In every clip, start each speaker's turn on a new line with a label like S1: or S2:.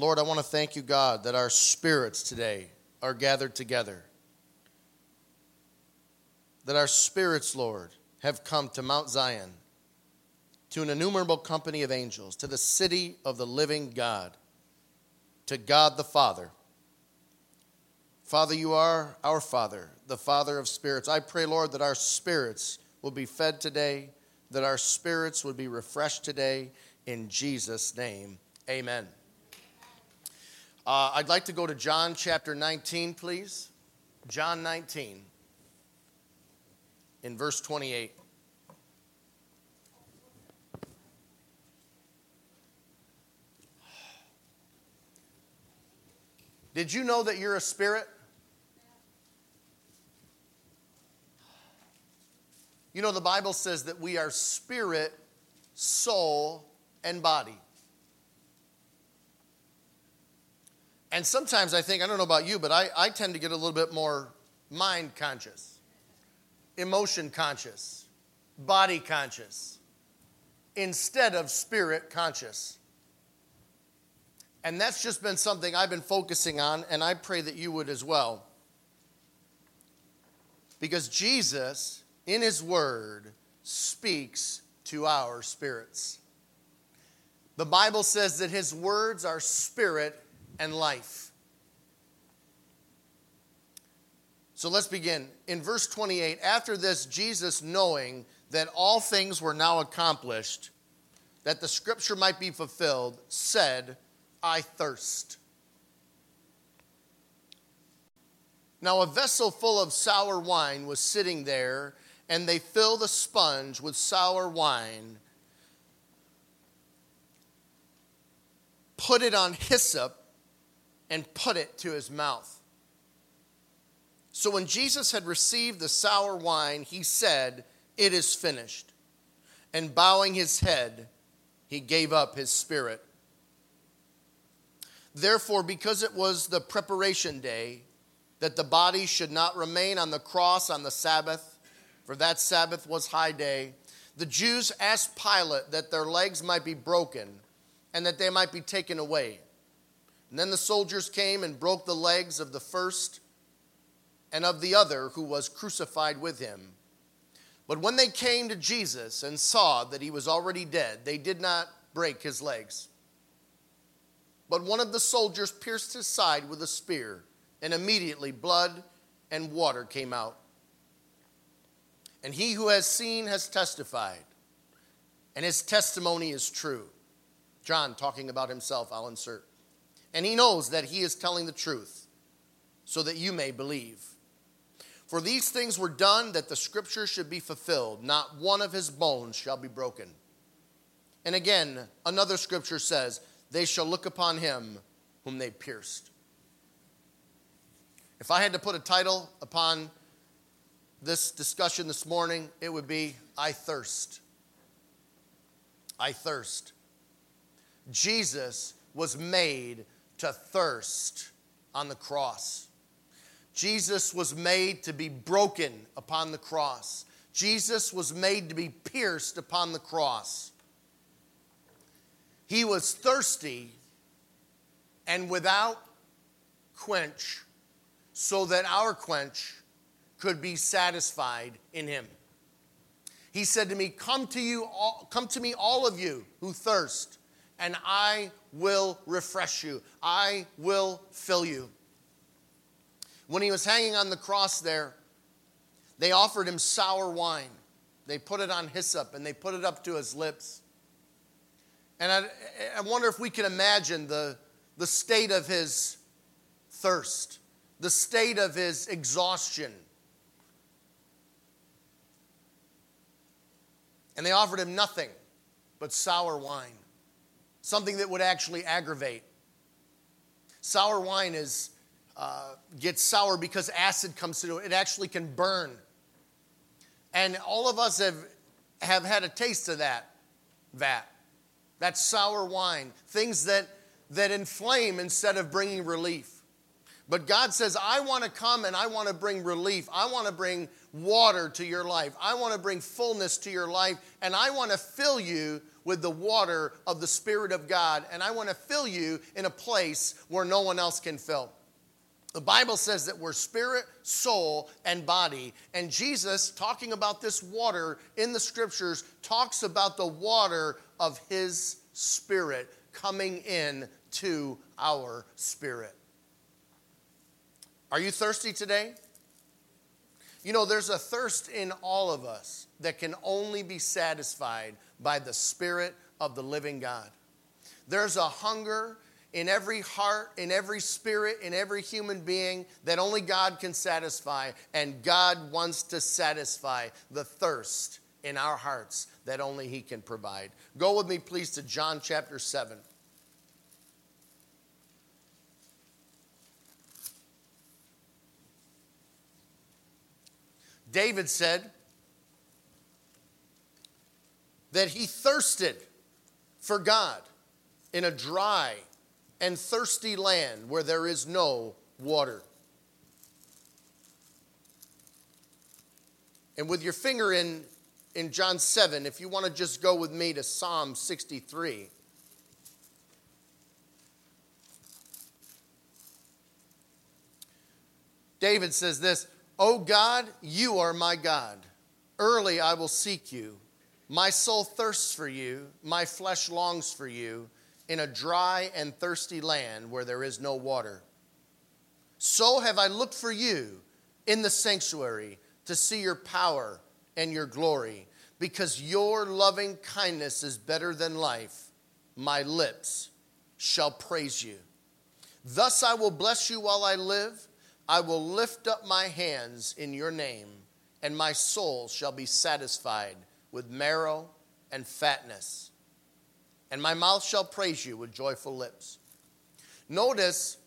S1: Lord, I want to thank you, God, that our spirits today are gathered together. That our spirits, Lord, have come to Mount Zion, to an innumerable company of angels, to the city of the living God, to God the Father. Father, you are our Father, the Father of spirits. I pray, Lord, that our spirits will be fed today, that our spirits would be refreshed today. In Jesus' name, amen. Uh, I'd like to go to John chapter 19, please. John 19, in verse 28. Did you know that you're a spirit? You know, the Bible says that we are spirit, soul, and body. And sometimes I think, I don't know about you, but I, I tend to get a little bit more mind conscious, emotion conscious, body conscious, instead of spirit conscious. And that's just been something I've been focusing on, and I pray that you would as well. Because Jesus, in His Word, speaks to our spirits. The Bible says that His words are spirit and life. So let's begin. In verse 28, after this, Jesus, knowing that all things were now accomplished, that the scripture might be fulfilled, said, I thirst. Now, a vessel full of sour wine was sitting there, and they filled a sponge with sour wine, put it on hyssop, and put it to his mouth. So when Jesus had received the sour wine, he said, It is finished. And bowing his head, he gave up his spirit. Therefore, because it was the preparation day, that the body should not remain on the cross on the Sabbath, for that Sabbath was high day, the Jews asked Pilate that their legs might be broken and that they might be taken away. And then the soldiers came and broke the legs of the first and of the other who was crucified with him. But when they came to Jesus and saw that he was already dead, they did not break his legs. But one of the soldiers pierced his side with a spear, and immediately blood and water came out. And he who has seen has testified, and his testimony is true. John talking about himself, I'll insert and he knows that he is telling the truth, so that you may believe. For these things were done that the scripture should be fulfilled. Not one of his bones shall be broken. And again, another scripture says, They shall look upon him whom they pierced. If I had to put a title upon this discussion this morning, it would be I Thirst. I Thirst. Jesus was made to thirst on the cross. Jesus was made to be broken upon the cross. Jesus was made to be pierced upon the cross. He was thirsty and without quench, so that our quench could be satisfied in him. He said to me, Come to you, all, come to me, all of you who thirst, and I will refresh you. I will fill you. When he was hanging on the cross there, they offered him sour wine. They put it on hyssop and they put it up to his lips. And I, I wonder if we can imagine the, the state of his thirst, the state of his exhaustion. And they offered him nothing but sour wine, something that would actually aggravate. Sour wine is, uh, gets sour because acid comes through it. It actually can burn. And all of us have, have had a taste of that vat, that sour wine, things that, that inflame instead of bringing relief. But God says, I want to come and I want to bring relief. I want to bring water to your life. I want to bring fullness to your life. And I want to fill you with the water of the Spirit of God. And I want to fill you in a place where no one else can fill. The Bible says that we're spirit, soul, and body. And Jesus, talking about this water in the scriptures, talks about the water of his spirit coming in to our spirit. Are you thirsty today? You know, there's a thirst in all of us that can only be satisfied by the Spirit of the living God. There's a hunger in every heart, in every spirit, in every human being that only God can satisfy, and God wants to satisfy the thirst in our hearts that only He can provide. Go with me, please, to John chapter 7. David said that he thirsted for God in a dry and thirsty land where there is no water. And with your finger in, in John 7, if you want to just go with me to Psalm 63. David says this O God, you are my God. Early I will seek you. My soul thirsts for you, my flesh longs for you in a dry and thirsty land where there is no water. So have I looked for you in the sanctuary to see your power and your glory, because your loving kindness is better than life. My lips shall praise you. Thus I will bless you while I live. I will lift up my hands in your name, and my soul shall be satisfied with marrow and fatness. And my mouth shall praise you with joyful lips. Notice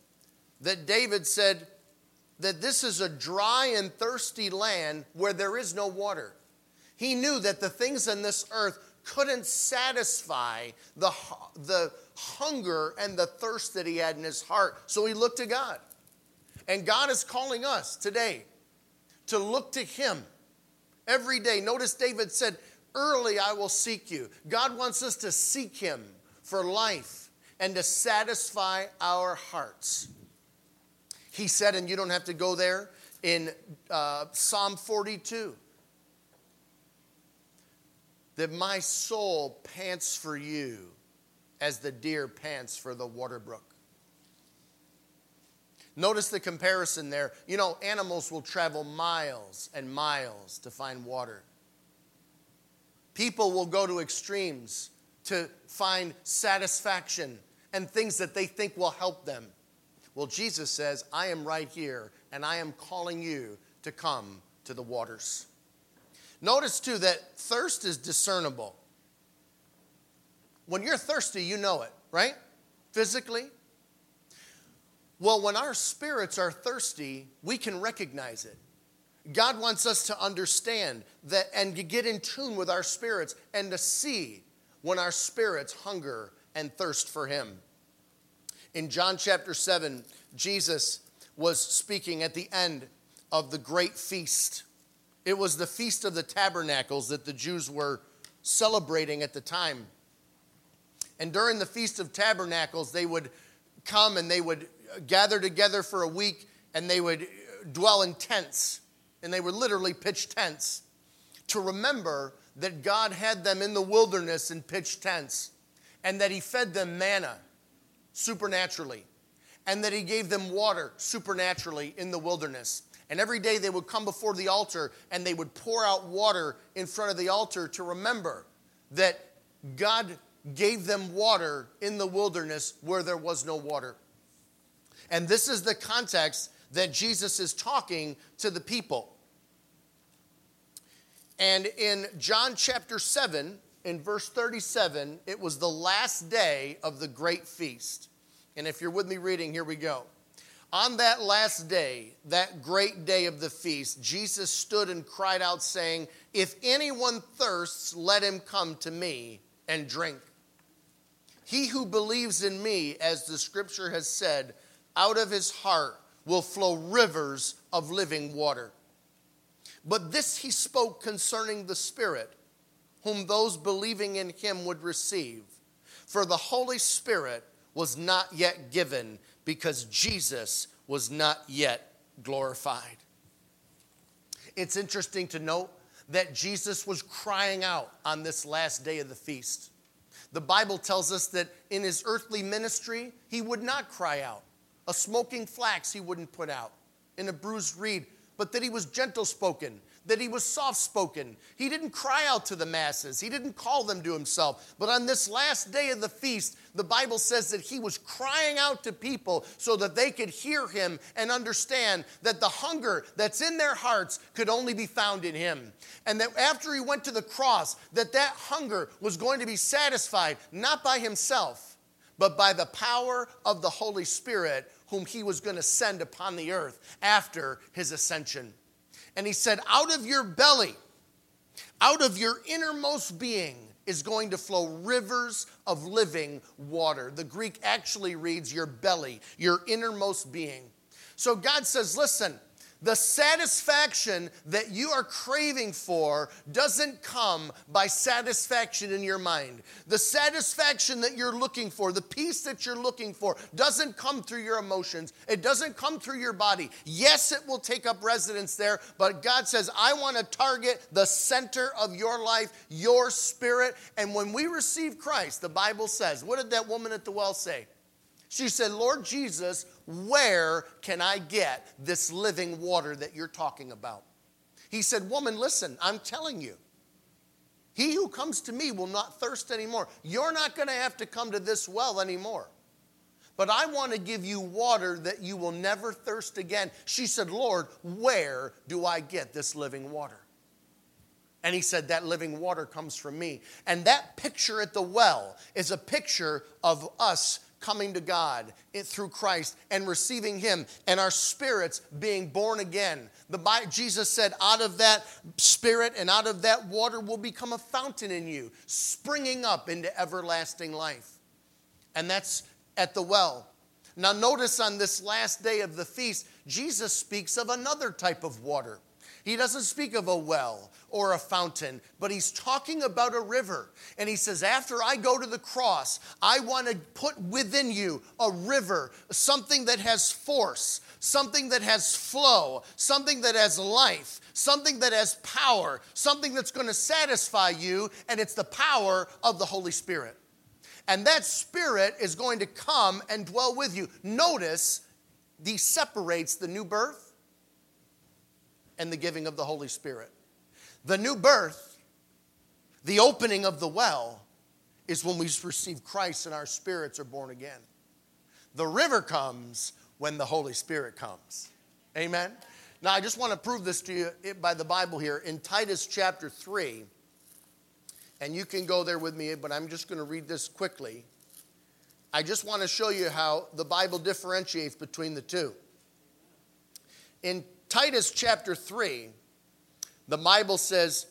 S1: that David said that this is a dry and thirsty land where there is no water. He knew that the things in this earth couldn't satisfy the, the hunger and the thirst that he had in his heart. So he looked to God. And God is calling us today to look to Him every day. Notice David said, Early I will seek you. God wants us to seek Him for life and to satisfy our hearts. He said, and you don't have to go there, in uh, Psalm 42 that my soul pants for you as the deer pants for the water brook. Notice the comparison there. You know, animals will travel miles and miles to find water. People will go to extremes to find satisfaction and things that they think will help them. Well, Jesus says, I am right here and I am calling you to come to the waters. Notice too that thirst is discernible. When you're thirsty, you know it, right? Physically, well, when our spirits are thirsty, we can recognize it. God wants us to understand that and to get in tune with our spirits and to see when our spirits hunger and thirst for Him. In John chapter 7, Jesus was speaking at the end of the great feast. It was the Feast of the Tabernacles that the Jews were celebrating at the time. And during the Feast of Tabernacles, they would come and they would gather together for a week and they would dwell in tents and they would literally pitch tents to remember that God had them in the wilderness in pitched tents and that He fed them manna supernaturally and that He gave them water supernaturally in the wilderness. And every day they would come before the altar and they would pour out water in front of the altar to remember that God gave them water in the wilderness where there was no water. And this is the context that Jesus is talking to the people. And in John chapter 7, in verse 37, it was the last day of the great feast. And if you're with me reading, here we go. On that last day, that great day of the feast, Jesus stood and cried out, saying, If anyone thirsts, let him come to me and drink. He who believes in me, as the scripture has said, out of his heart will flow rivers of living water. But this he spoke concerning the Spirit, whom those believing in him would receive. For the Holy Spirit was not yet given because Jesus was not yet glorified. It's interesting to note that Jesus was crying out on this last day of the feast. The Bible tells us that in his earthly ministry, he would not cry out. A smoking flax he wouldn't put out, in a bruised reed, but that he was gentle spoken, that he was soft spoken. He didn't cry out to the masses, he didn't call them to himself. But on this last day of the feast, the Bible says that he was crying out to people so that they could hear him and understand that the hunger that's in their hearts could only be found in him. And that after he went to the cross, that that hunger was going to be satisfied not by himself, but by the power of the Holy Spirit whom he was going to send upon the earth after his ascension. And he said, Out of your belly, out of your innermost being, is going to flow rivers of living water. The Greek actually reads your belly, your innermost being. So God says, Listen, the satisfaction that you are craving for doesn't come by satisfaction in your mind. The satisfaction that you're looking for, the peace that you're looking for, doesn't come through your emotions. It doesn't come through your body. Yes, it will take up residence there, but God says, I want to target the center of your life, your spirit. And when we receive Christ, the Bible says, what did that woman at the well say? She said, Lord Jesus, where can I get this living water that you're talking about? He said, Woman, listen, I'm telling you. He who comes to me will not thirst anymore. You're not going to have to come to this well anymore. But I want to give you water that you will never thirst again. She said, Lord, where do I get this living water? And he said, That living water comes from me. And that picture at the well is a picture of us coming to God through Christ and receiving Him and our spirits being born again. The Bible, Jesus said, out of that spirit and out of that water will become a fountain in you, springing up into everlasting life. And that's at the well. Now, notice on this last day of the feast, Jesus speaks of another type of water. He doesn't speak of a well or a fountain, but he's talking about a river. And he says, After I go to the cross, I want to put within you a river, something that has force, something that has flow, something that has life, something that has power, something that's going to satisfy you, and it's the power of the Holy Spirit. And that Spirit is going to come and dwell with you. Notice, he separates the new birth and the giving of the Holy Spirit. The new birth, the opening of the well, is when we receive Christ and our spirits are born again. The river comes when the Holy Spirit comes. Amen? Now, I just want to prove this to you by the Bible here. In Titus chapter 3, and you can go there with me, but I'm just going to read this quickly. I just want to show you how the Bible differentiates between the two. In Titus chapter 3, the Bible says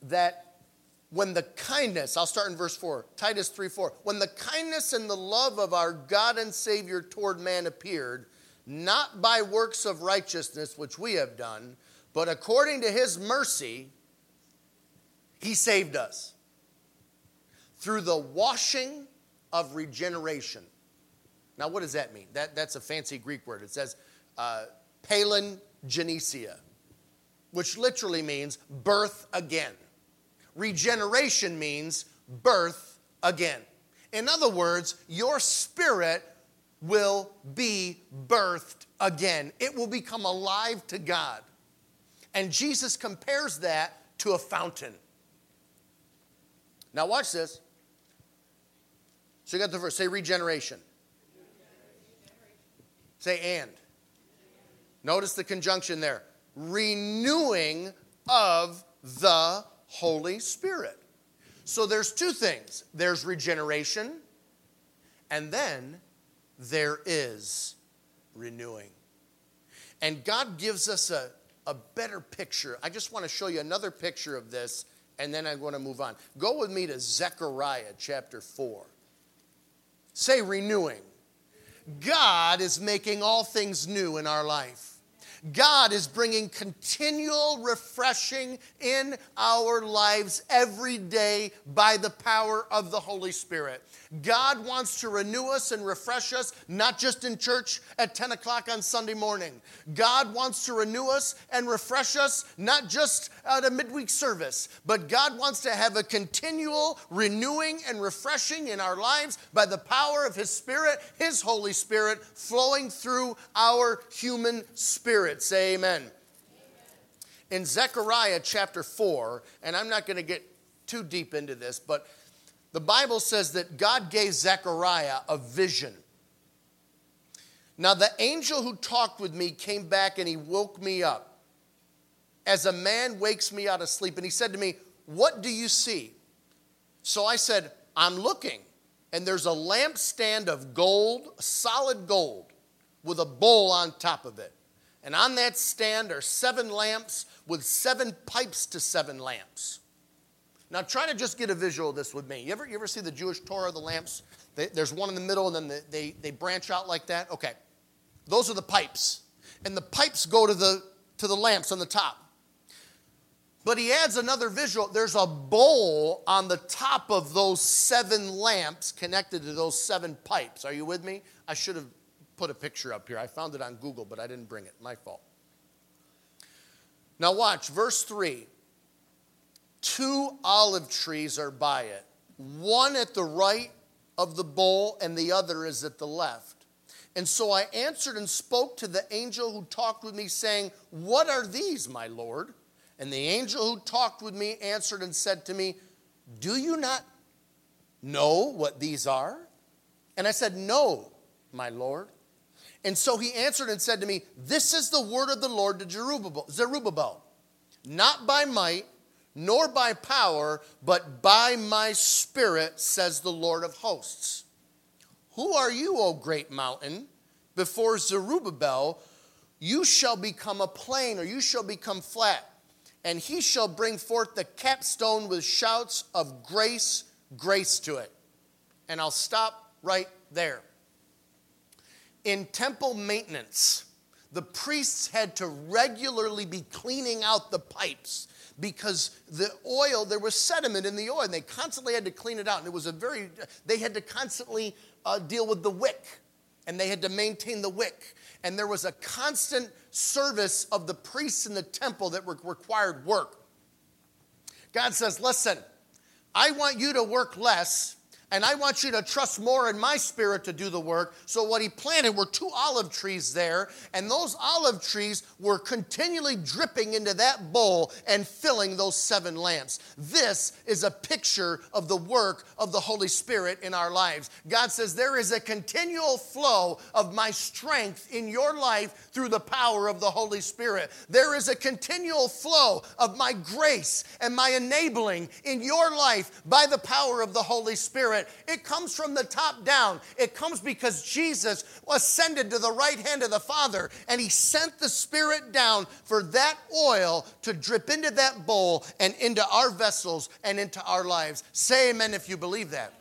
S1: that when the kindness, I'll start in verse 4, Titus 3 4, when the kindness and the love of our God and Savior toward man appeared, not by works of righteousness which we have done, but according to his mercy, he saved us through the washing of regeneration. Now, what does that mean? That, that's a fancy Greek word. It says, uh, palingenesia, which literally means birth again. Regeneration means birth again. In other words, your spirit will be birthed again. It will become alive to God. And Jesus compares that to a fountain. Now, watch this. So you got the verse. Say regeneration. Say and. Notice the conjunction there renewing of the Holy Spirit. So there's two things there's regeneration, and then there is renewing. And God gives us a, a better picture. I just want to show you another picture of this, and then I'm going to move on. Go with me to Zechariah chapter 4. Say renewing. God is making all things new in our life. God is bringing continual refreshing in our lives every day by the power of the Holy Spirit. God wants to renew us and refresh us, not just in church at 10 o'clock on Sunday morning. God wants to renew us and refresh us, not just at a midweek service, but God wants to have a continual renewing and refreshing in our lives by the power of His Spirit, His Holy Spirit, flowing through our human spirit. Say amen. amen. In Zechariah chapter 4, and I'm not going to get too deep into this, but the Bible says that God gave Zechariah a vision. Now, the angel who talked with me came back and he woke me up as a man wakes me out of sleep. And he said to me, What do you see? So I said, I'm looking. And there's a lampstand of gold, solid gold, with a bowl on top of it. And on that stand are seven lamps with seven pipes to seven lamps. Now try to just get a visual of this with me. You ever, you ever see the Jewish Torah, the lamps? They, there's one in the middle and then they, they, they branch out like that? Okay. Those are the pipes. And the pipes go to the, to the lamps on the top. But he adds another visual. There's a bowl on the top of those seven lamps connected to those seven pipes. Are you with me? I should have put a picture up here. I found it on Google, but I didn't bring it. My fault. Now, watch verse 3. Two olive trees are by it, one at the right of the bowl, and the other is at the left. And so I answered and spoke to the angel who talked with me, saying, What are these, my Lord? And the angel who talked with me answered and said to me, Do you not know what these are? And I said, No, my Lord. And so he answered and said to me, This is the word of the Lord to Zerubbabel. Not by might, nor by power, but by my spirit, says the Lord of hosts. Who are you, O great mountain? Before Zerubbabel, you shall become a plain, or you shall become flat, and he shall bring forth the capstone with shouts of grace, grace to it. And I'll stop right there. In temple maintenance, the priests had to regularly be cleaning out the pipes because the oil, there was sediment in the oil, and they constantly had to clean it out. And it was a very, they had to constantly uh, deal with the wick, and they had to maintain the wick. And there was a constant service of the priests in the temple that required work. God says, Listen, I want you to work less and I want you to trust more in my spirit to do the work. So, what he planted were two olive trees there, and those olive trees were continually dripping into that bowl and filling those seven lamps. This is a picture of the work of the Holy Spirit in our lives. God says, There is a continual flow of my strength in your life through the power of the Holy Spirit. There is a continual flow of my grace and my enabling in your life by the power of the Holy Spirit. Spirit. It comes from the top down. It comes because Jesus ascended to the right hand of the Father and he sent the Spirit down for that oil to drip into that bowl and into our vessels and into our lives. Say amen if you believe that.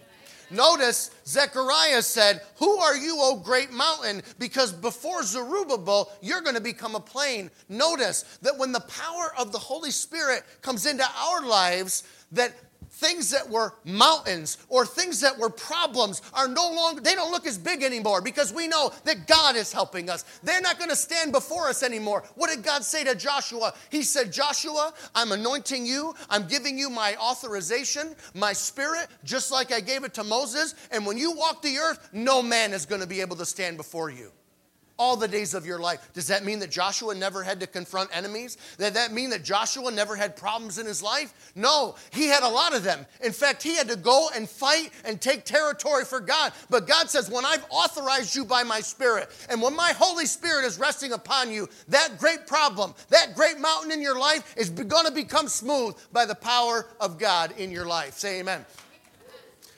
S1: Notice Zechariah said, Who are you, O great mountain? Because before Zerubbabel, you're going to become a plain. Notice that when the power of the Holy Spirit comes into our lives, that things that were mountains or things that were problems are no longer, they don't look as big anymore because we know that God is helping us. They're not going to stand before us anymore. What did God say to Joshua? He said, Joshua, I'm anointing you, I'm giving you my authorization, my spirit, just like I gave it to Moses. And when you walk the earth, no man is going to be able to stand before you. All the days of your life. Does that mean that Joshua never had to confront enemies? Does that mean that Joshua never had problems in his life? No, he had a lot of them. In fact, he had to go and fight and take territory for God. But God says, when I've authorized you by my Spirit, and when my Holy Spirit is resting upon you, that great problem, that great mountain in your life is going to become smooth by the power of God in your life. Say amen.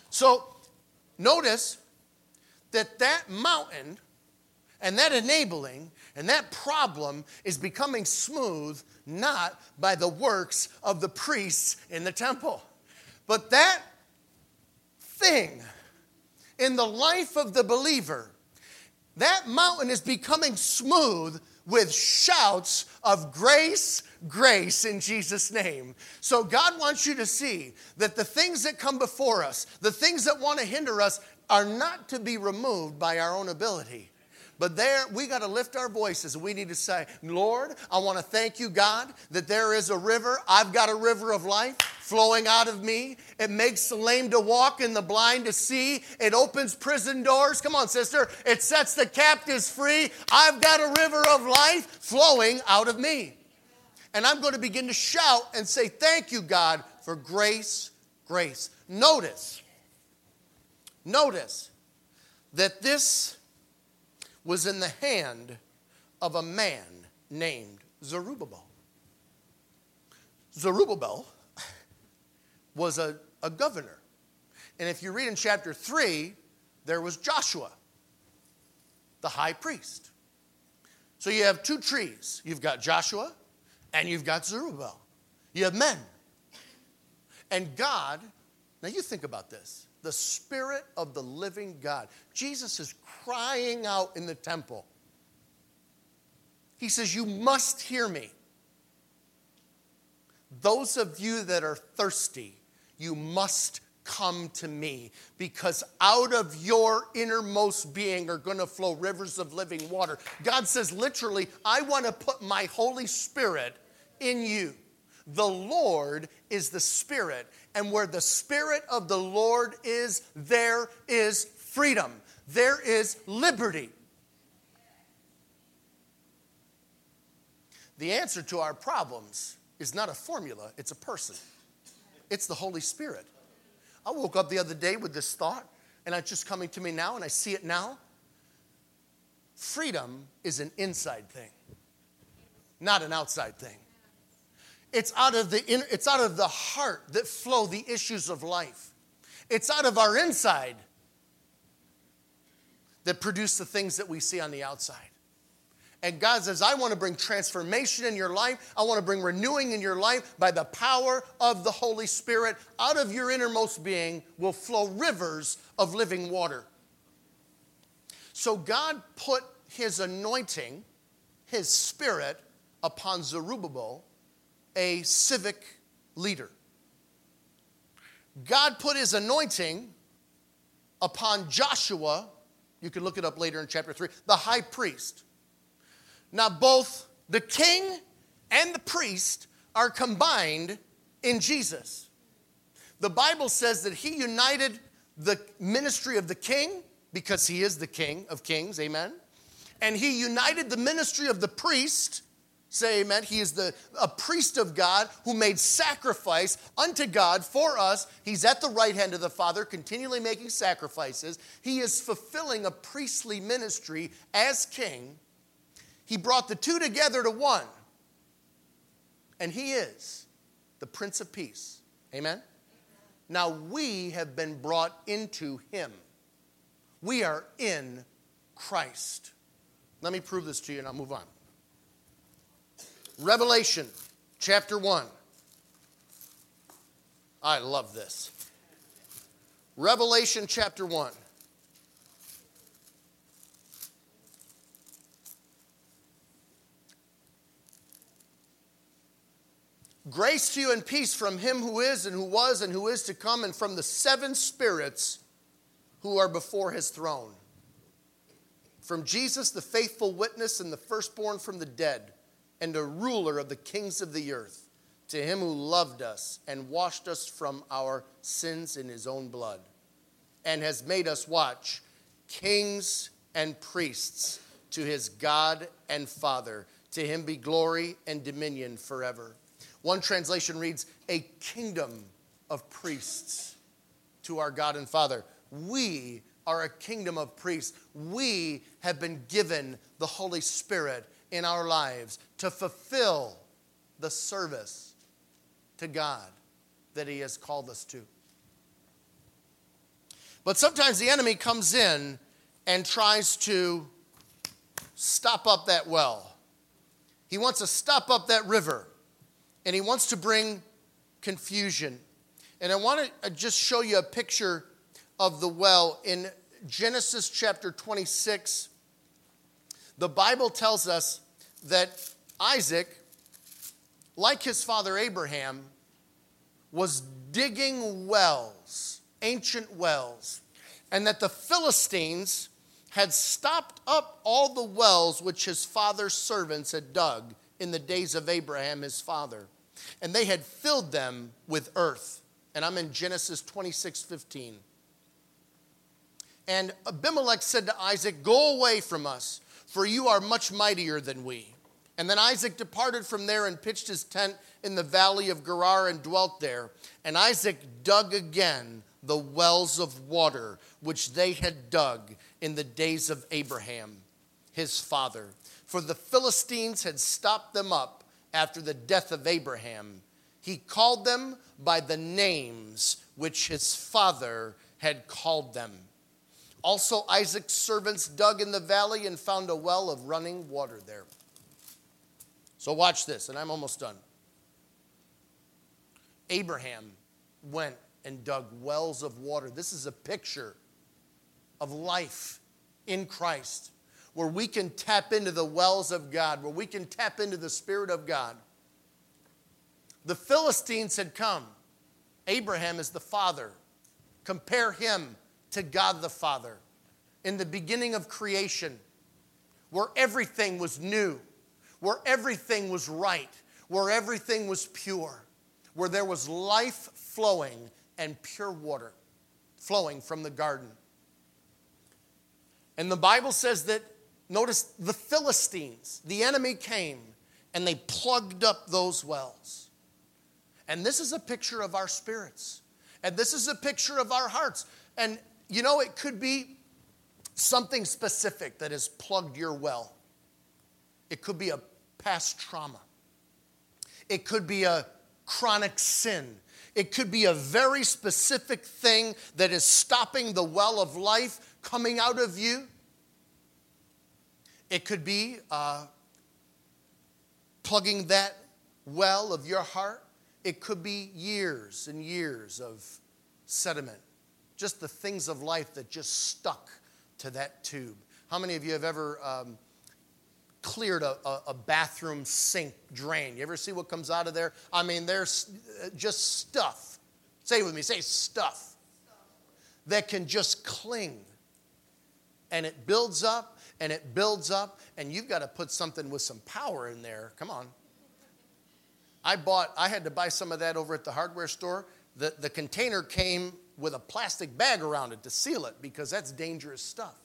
S1: So notice that that mountain and that enabling and that problem is becoming smooth not by the works of the priests in the temple, but that thing in the life of the believer, that mountain is becoming smooth with shouts of grace, grace in Jesus' name. So, God wants you to see that the things that come before us, the things that want to hinder us, are not to be removed by our own ability. But there, we got to lift our voices and we need to say, Lord, I want to thank you, God, that there is a river. I've got a river of life flowing out of me. It makes the lame to walk and the blind to see. It opens prison doors. Come on, sister. It sets the captives free. I've got a river of life flowing out of me. And I'm going to begin to shout and say, Thank you, God, for grace, grace. Notice, notice that this was in the hand of a man named Zerubbabel. Zerubbabel was a, a governor. And if you read in chapter 3, there was Joshua, the high priest. So you have two trees. You've got Joshua and you've got Zerubbabel. You have men. And God, now you think about this the Spirit of the living God. Jesus is crying out in the temple. He says, You must hear me. Those of you that are thirsty, you must come to me because out of your innermost being are going to flow rivers of living water. God says, literally, I want to put my Holy Spirit in you. The Lord is the Spirit, and where the Spirit of the Lord is, there is freedom, there is liberty. The answer to our problems is not a formula, it's a person. It's the Holy Spirit. I woke up the other day with this thought, and it's just coming to me now, and I see it now. Freedom is an inside thing, not an outside thing. It's out of the inner, it's out of the heart that flow the issues of life. It's out of our inside that produce the things that we see on the outside. And God says, I want to bring transformation in your life. I want to bring renewing in your life by the power of the Holy Spirit. Out of your innermost being will flow rivers of living water. So God put his anointing, his spirit, upon Zerubbabel a civic leader. God put his anointing upon Joshua, you can look it up later in chapter 3, the high priest. Now, both the king and the priest are combined in Jesus. The Bible says that he united the ministry of the king because he is the king of kings, amen. And he united the ministry of the priest Say amen. He is the a priest of God who made sacrifice unto God for us. He's at the right hand of the Father, continually making sacrifices. He is fulfilling a priestly ministry as king. He brought the two together to one. And he is the Prince of Peace. Amen. Now we have been brought into him. We are in Christ. Let me prove this to you and I'll move on. Revelation chapter 1. I love this. Revelation chapter 1. Grace to you and peace from him who is and who was and who is to come, and from the seven spirits who are before his throne. From Jesus, the faithful witness and the firstborn from the dead and a ruler of the kings of the earth, to him who loved us and washed us from our sins in his own blood, and has made us watch kings and priests to his God and Father. To him be glory and dominion forever. One translation reads, A kingdom of priests to our God and Father. We are a kingdom of priests. We have been given the Holy Spirit in our lives to fulfill the service to God that He has called us to. But sometimes the enemy comes in and tries to stop up that well. He wants to stop up that river and he wants to bring confusion. And I want to uh, just show you a picture of the well in Genesis chapter 26. The Bible tells us that Isaac, like his father Abraham, was digging wells, ancient wells, and that the Philistines had stopped up all the wells which his father's servants had dug in the days of Abraham, his father, and they had filled them with earth. And I'm in Genesis 26 15. And Abimelech said to Isaac, Go away from us, for you are much mightier than we. And then Isaac departed from there and pitched his tent in the valley of Gerar and dwelt there. And Isaac dug again the wells of water which they had dug in the days of Abraham, his father. For the Philistines had stopped them up after the death of Abraham. He called them by the names which his father had called them. Also, Isaac's servants dug in the valley and found a well of running water there. So, watch this, and I'm almost done. Abraham went and dug wells of water. This is a picture of life in Christ where we can tap into the wells of God, where we can tap into the Spirit of God. The Philistines had come. Abraham is the father. Compare him to God the Father. In the beginning of creation, where everything was new, where everything was right, where everything was pure, where there was life flowing and pure water flowing from the garden. And the Bible says that, notice the Philistines, the enemy came and they plugged up those wells. And this is a picture of our spirits. And this is a picture of our hearts. And you know, it could be something specific that has plugged your well. It could be a past trauma. It could be a chronic sin. It could be a very specific thing that is stopping the well of life coming out of you. It could be uh, plugging that well of your heart. It could be years and years of sediment just the things of life that just stuck to that tube. How many of you have ever um, cleared a, a, a, bathroom sink drain? You ever see what comes out of there? I mean, there's uh, just stuff. Say it with me, say stuff. That can just cling. And it builds up and it builds up, and you've got to put something with some power in there. Come on. I bought, I had to buy some of that over at the hardware store. The, the container came with a plastic bag around it to seal it because that's dangerous stuff.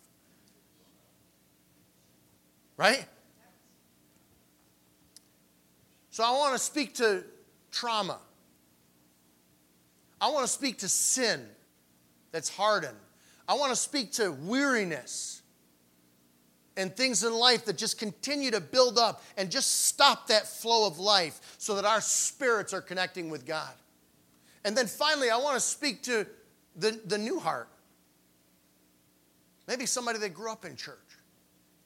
S1: Right? So I want to speak to trauma. I want to speak to sin that's hardened. I want to speak to weariness and things in life that just continue to build up and just stop that flow of life so that our spirits are connecting with God. And then finally, I want to speak to the, the new heart. Maybe somebody that grew up in church.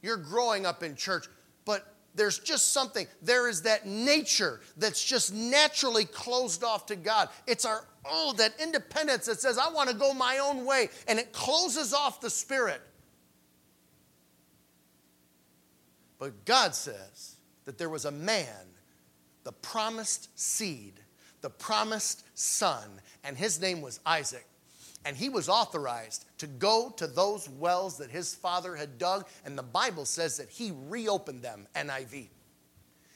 S1: You're growing up in church, but there's just something. There is that nature that's just naturally closed off to God. It's our, oh, that independence that says, I want to go my own way, and it closes off the spirit. But God says that there was a man, the promised seed, the promised son, and his name was Isaac and he was authorized to go to those wells that his father had dug, and the Bible says that he reopened them, NIV.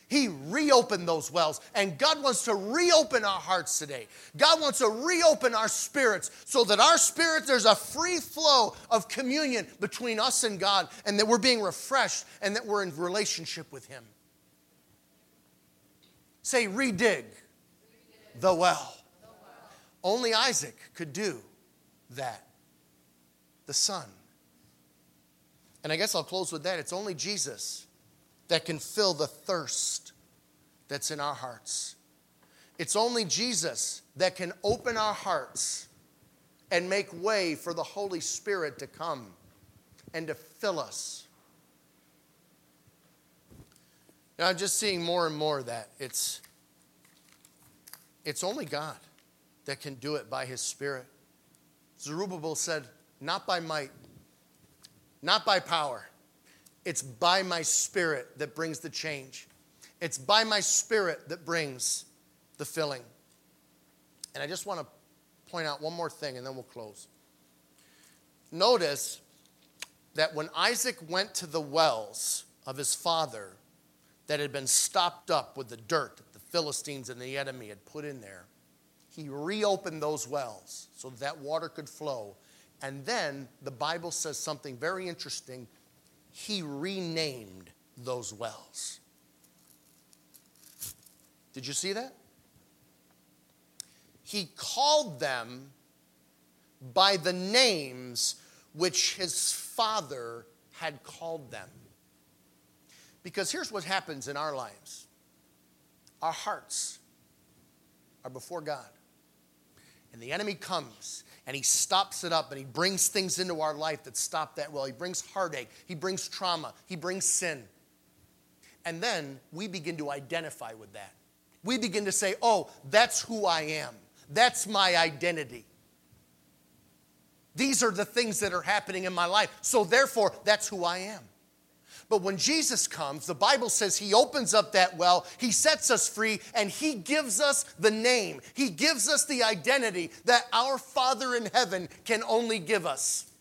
S1: He reopened those wells. And God wants to reopen our hearts today. God wants to reopen our spirits so that our spirits, there's a free flow of communion between us and God, and that we're being refreshed and that we're in relationship with Him. Say, redig the well. Only Isaac could do that, the son. And I guess I'll close with that. It's only Jesus that can fill the thirst that's in our hearts. It's only Jesus that can open our hearts and make way for the Holy Spirit to come and to fill us. Now, I'm just seeing more and more of that it's, it's only God that can do it by His Spirit. Zerubbabel said, Not by might, not by power, it's by my spirit that brings the change. It's by my spirit that brings the filling. And I just want to point out one more thing and then we'll close. Notice that when Isaac went to the wells of his father that had been stopped up with the dirt that the Philistines and the enemy had put in there, he reopened those wells so that, water could flow. And then the Bible says something very interesting he renamed those wells. Did you see that? He called them by the names which his father had called them. Because here's what happens in our lives our hearts are before God. And the enemy comes and he stops it up and he brings things into our life that stop that well. He brings heartache, he brings trauma, he brings sin. And then we begin to identify with that. We begin to say, oh, that's who I am, that's my identity. These are the things that are happening in my life. So, therefore, that's who I am. But when Jesus comes, the Bible says he opens up that well, he sets us free, and he gives us the name. He gives us the identity that our Father in heaven can only give us.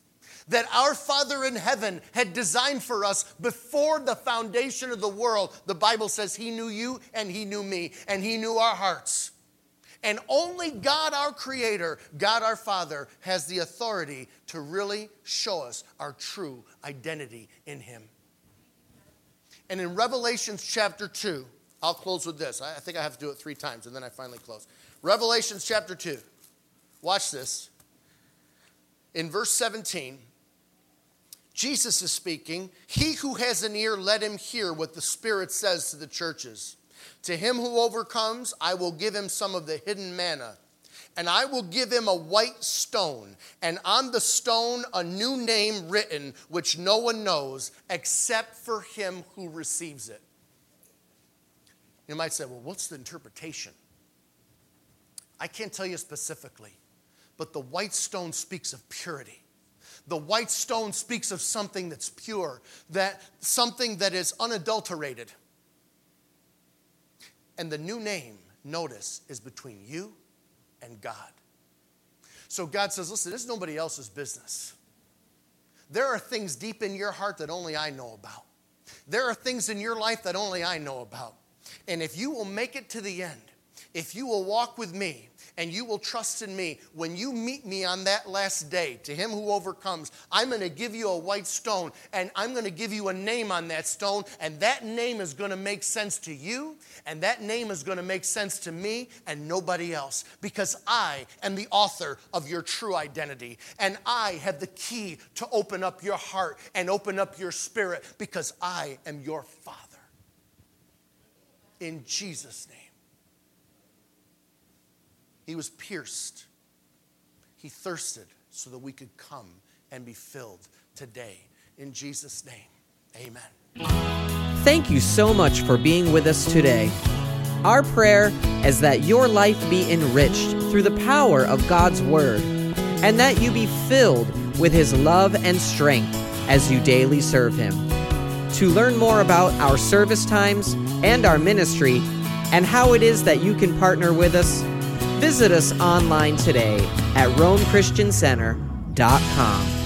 S1: That our Father in heaven had designed for us before the foundation of the world. The Bible says he knew you and he knew me, and he knew our hearts. And only God, our Creator, God, our Father, has the authority to really show us our true identity in Him. And in Revelations chapter 2, I'll close with this. I think I have to do it three times and then I finally close. Revelations chapter 2. Watch this. In verse 17, Jesus is speaking. He who has an ear, let him hear what the Spirit says to the churches. To him who overcomes, I will give him some of the hidden manna and I will give him a white stone, and on the stone a new name written, which no one knows except for him who receives it. You might say, well, what's the interpretation? I can't tell you specifically, but the white stone speaks of purity. The white stone speaks of something that's pure, that something that is unadulterated. And the new name, notice, is between you and God. So God says, listen, this is nobody else's business. There are things deep in your heart that only I know about. There are things in your life that only I know about. And if you will make it to the end, if you will walk with me, and you will trust in me. When you meet me on that last day, to him who overcomes, I'm going to give you a white stone and I'm going to give you a name on that stone, and that name is going to make sense to you, and that name is going to make sense to me and nobody else because I am the author of your true identity, and I have the key to open up your heart and open up your spirit because I am your Father. In Jesus' name. He was pierced. He thirsted so that we could come and be filled today. In Jesus' name, amen.
S2: Thank you so much for being with us today. Our prayer is that your life be enriched through the power of God's Word and that you be filled with His love and strength as you daily serve Him. To learn more about our service times and our ministry and how it is that you can partner with us, Visit us online today at RomeChristianCenter.com.